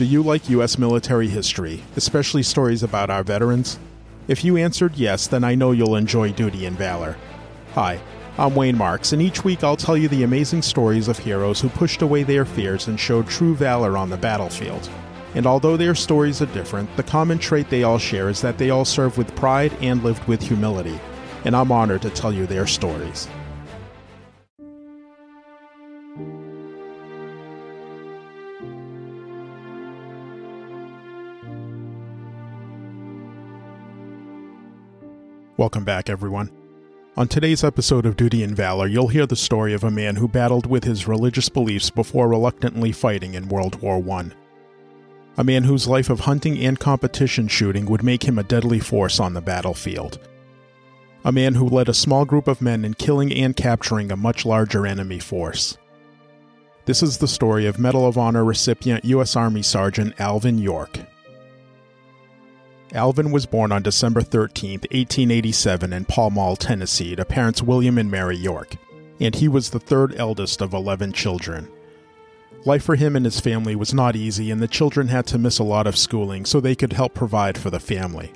Do you like U.S. military history, especially stories about our veterans? If you answered yes, then I know you'll enjoy Duty and Valor. Hi, I'm Wayne Marks, and each week I'll tell you the amazing stories of heroes who pushed away their fears and showed true valor on the battlefield. And although their stories are different, the common trait they all share is that they all served with pride and lived with humility. And I'm honored to tell you their stories. Welcome back, everyone. On today's episode of Duty and Valor, you'll hear the story of a man who battled with his religious beliefs before reluctantly fighting in World War I. A man whose life of hunting and competition shooting would make him a deadly force on the battlefield. A man who led a small group of men in killing and capturing a much larger enemy force. This is the story of Medal of Honor recipient U.S. Army Sergeant Alvin York. Alvin was born on December 13, 1887, in Pall Mall, Tennessee, to parents William and Mary York, and he was the third eldest of 11 children. Life for him and his family was not easy, and the children had to miss a lot of schooling so they could help provide for the family.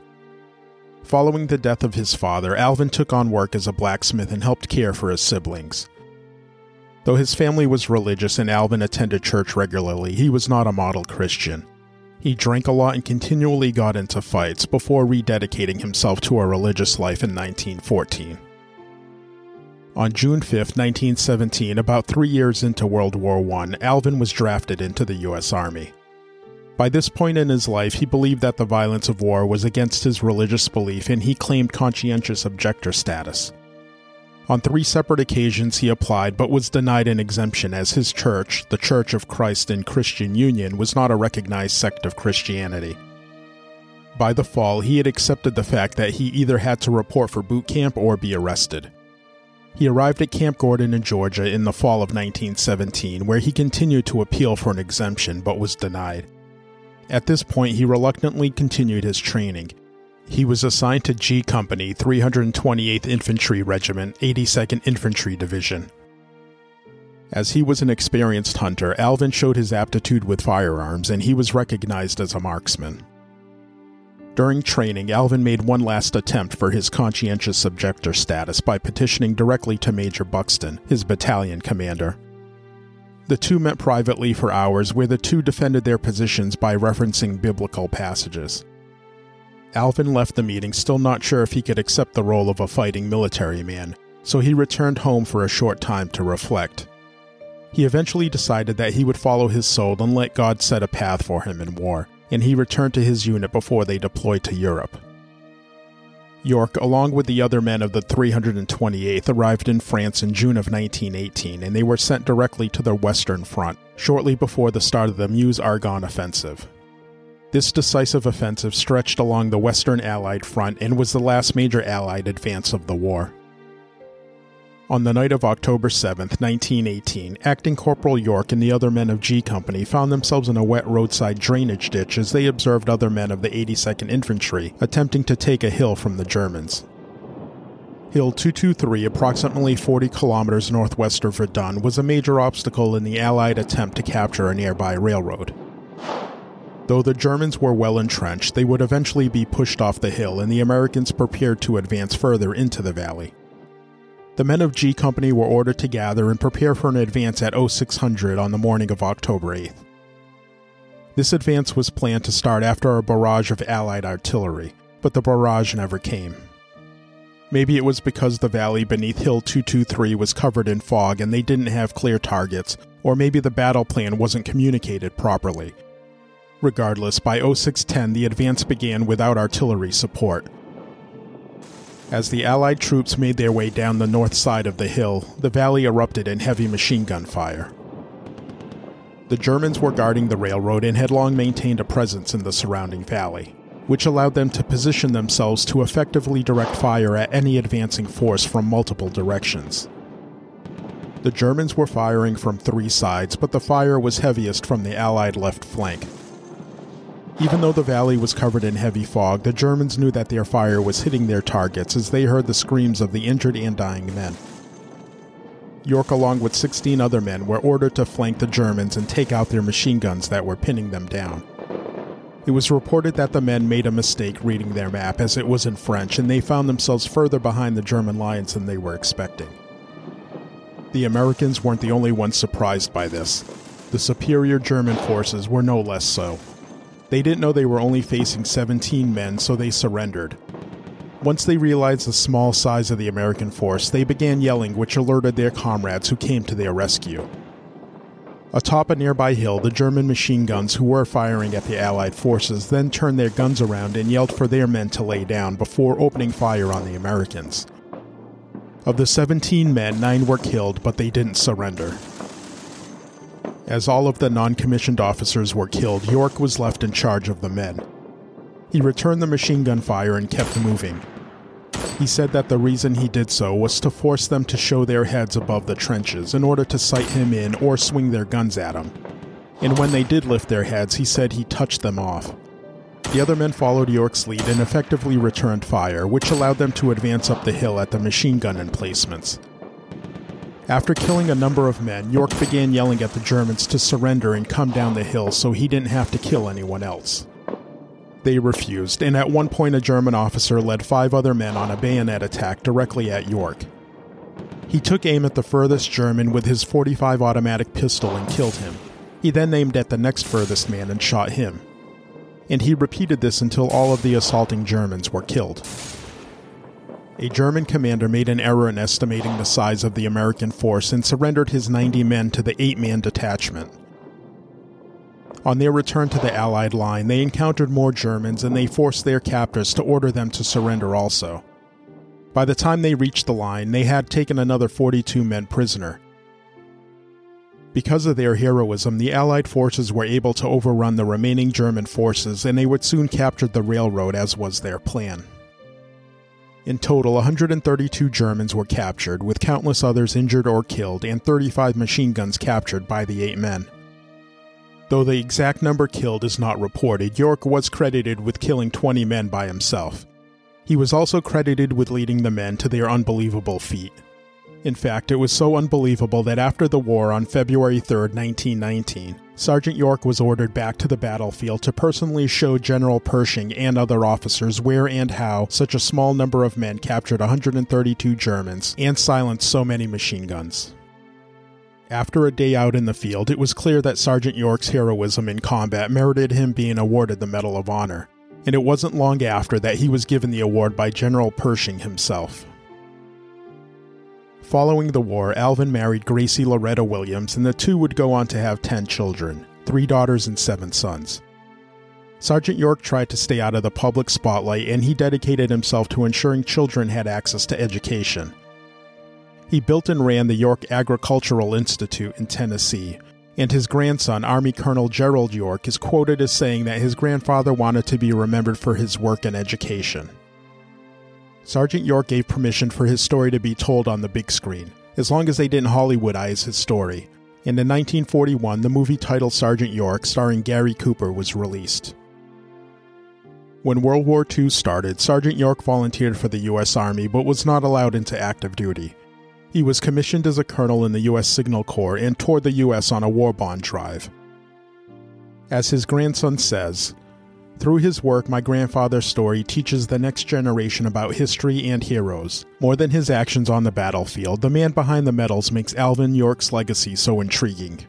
Following the death of his father, Alvin took on work as a blacksmith and helped care for his siblings. Though his family was religious and Alvin attended church regularly, he was not a model Christian. He drank a lot and continually got into fights before rededicating himself to a religious life in 1914. On June 5, 1917, about three years into World War I, Alvin was drafted into the U.S. Army. By this point in his life, he believed that the violence of war was against his religious belief and he claimed conscientious objector status. On three separate occasions, he applied but was denied an exemption as his church, the Church of Christ in Christian Union, was not a recognized sect of Christianity. By the fall, he had accepted the fact that he either had to report for boot camp or be arrested. He arrived at Camp Gordon in Georgia in the fall of 1917, where he continued to appeal for an exemption but was denied. At this point, he reluctantly continued his training, he was assigned to G Company, 328th Infantry Regiment, 82nd Infantry Division. As he was an experienced hunter, Alvin showed his aptitude with firearms and he was recognized as a marksman. During training, Alvin made one last attempt for his conscientious objector status by petitioning directly to Major Buxton, his battalion commander. The two met privately for hours, where the two defended their positions by referencing biblical passages. Alvin left the meeting still not sure if he could accept the role of a fighting military man, so he returned home for a short time to reflect. He eventually decided that he would follow his soul and let God set a path for him in war, and he returned to his unit before they deployed to Europe. York, along with the other men of the 328th, arrived in France in June of 1918, and they were sent directly to the Western Front, shortly before the start of the Meuse Argonne offensive. This decisive offensive stretched along the Western Allied front and was the last major Allied advance of the war. On the night of October 7, 1918, Acting Corporal York and the other men of G Company found themselves in a wet roadside drainage ditch as they observed other men of the 82nd Infantry attempting to take a hill from the Germans. Hill 223, approximately 40 kilometers northwest of Verdun, was a major obstacle in the Allied attempt to capture a nearby railroad. Though the Germans were well entrenched, they would eventually be pushed off the hill, and the Americans prepared to advance further into the valley. The men of G Company were ordered to gather and prepare for an advance at 0600 on the morning of October 8th. This advance was planned to start after a barrage of Allied artillery, but the barrage never came. Maybe it was because the valley beneath Hill 223 was covered in fog and they didn't have clear targets, or maybe the battle plan wasn't communicated properly, Regardless, by 0610 the advance began without artillery support. As the Allied troops made their way down the north side of the hill, the valley erupted in heavy machine gun fire. The Germans were guarding the railroad and had long maintained a presence in the surrounding valley, which allowed them to position themselves to effectively direct fire at any advancing force from multiple directions. The Germans were firing from three sides, but the fire was heaviest from the Allied left flank, even though the valley was covered in heavy fog, the Germans knew that their fire was hitting their targets as they heard the screams of the injured and dying men. York, along with 16 other men, were ordered to flank the Germans and take out their machine guns that were pinning them down. It was reported that the men made a mistake reading their map as it was in French and they found themselves further behind the German lines than they were expecting. The Americans weren't the only ones surprised by this. The superior German forces were no less so. They didn't know they were only facing 17 men, so they surrendered. Once they realized the small size of the American force, they began yelling, which alerted their comrades who came to their rescue. Atop a nearby hill, the German machine guns who were firing at the Allied forces then turned their guns around and yelled for their men to lay down before opening fire on the Americans. Of the 17 men, 9 were killed, but they didn't surrender. As all of the non commissioned officers were killed, York was left in charge of the men. He returned the machine gun fire and kept moving. He said that the reason he did so was to force them to show their heads above the trenches in order to sight him in or swing their guns at him. And when they did lift their heads, he said he touched them off. The other men followed York's lead and effectively returned fire, which allowed them to advance up the hill at the machine gun emplacements. After killing a number of men, York began yelling at the Germans to surrender and come down the hill so he didn't have to kill anyone else. They refused, and at one point, a German officer led five other men on a bayonet attack directly at York. He took aim at the furthest German with his 45 automatic pistol and killed him. He then aimed at the next furthest man and shot him. And he repeated this until all of the assaulting Germans were killed a German commander made an error in estimating the size of the American force and surrendered his 90 men to the 8 man detachment. On their return to the Allied line, they encountered more Germans and they forced their captors to order them to surrender also. By the time they reached the line, they had taken another 42 men prisoner. Because of their heroism, the Allied forces were able to overrun the remaining German forces and they would soon capture the railroad as was their plan. In total, 132 Germans were captured, with countless others injured or killed, and 35 machine guns captured by the eight men. Though the exact number killed is not reported, York was credited with killing 20 men by himself. He was also credited with leading the men to their unbelievable feat. In fact, it was so unbelievable that after the war on February 3, 1919, Sergeant York was ordered back to the battlefield to personally show General Pershing and other officers where and how such a small number of men captured 132 Germans and silenced so many machine guns. After a day out in the field, it was clear that Sergeant York's heroism in combat merited him being awarded the Medal of Honor, and it wasn't long after that he was given the award by General Pershing himself. Following the war, Alvin married Gracie Loretta Williams, and the two would go on to have 10 children three daughters and seven sons. Sergeant York tried to stay out of the public spotlight, and he dedicated himself to ensuring children had access to education. He built and ran the York Agricultural Institute in Tennessee, and his grandson, Army Colonel Gerald York, is quoted as saying that his grandfather wanted to be remembered for his work in education. Sergeant York gave permission for his story to be told on the big screen, as long as they didn't Hollywoodize his story. And in 1941, the movie titled Sergeant York, starring Gary Cooper, was released. When World War II started, Sergeant York volunteered for the U.S. Army but was not allowed into active duty. He was commissioned as a colonel in the U.S. Signal Corps and toured the U.S. on a war bond drive. As his grandson says, through his work, my grandfather's story teaches the next generation about history and heroes. More than his actions on the battlefield, the man behind the medals makes Alvin York's legacy so intriguing.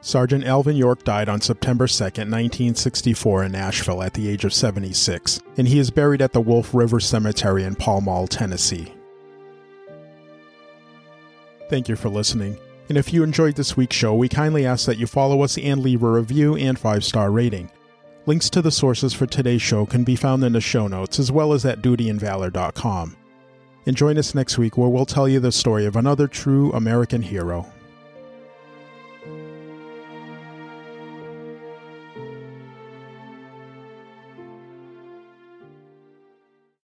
Sergeant Alvin York died on September 2, 1964, in Nashville at the age of 76, and he is buried at the Wolf River Cemetery in Pall Mall, Tennessee. Thank you for listening. And if you enjoyed this week's show, we kindly ask that you follow us and leave a review and 5 star rating. Links to the sources for today's show can be found in the show notes as well as at dutyandvalor.com. And join us next week where we'll tell you the story of another true American hero.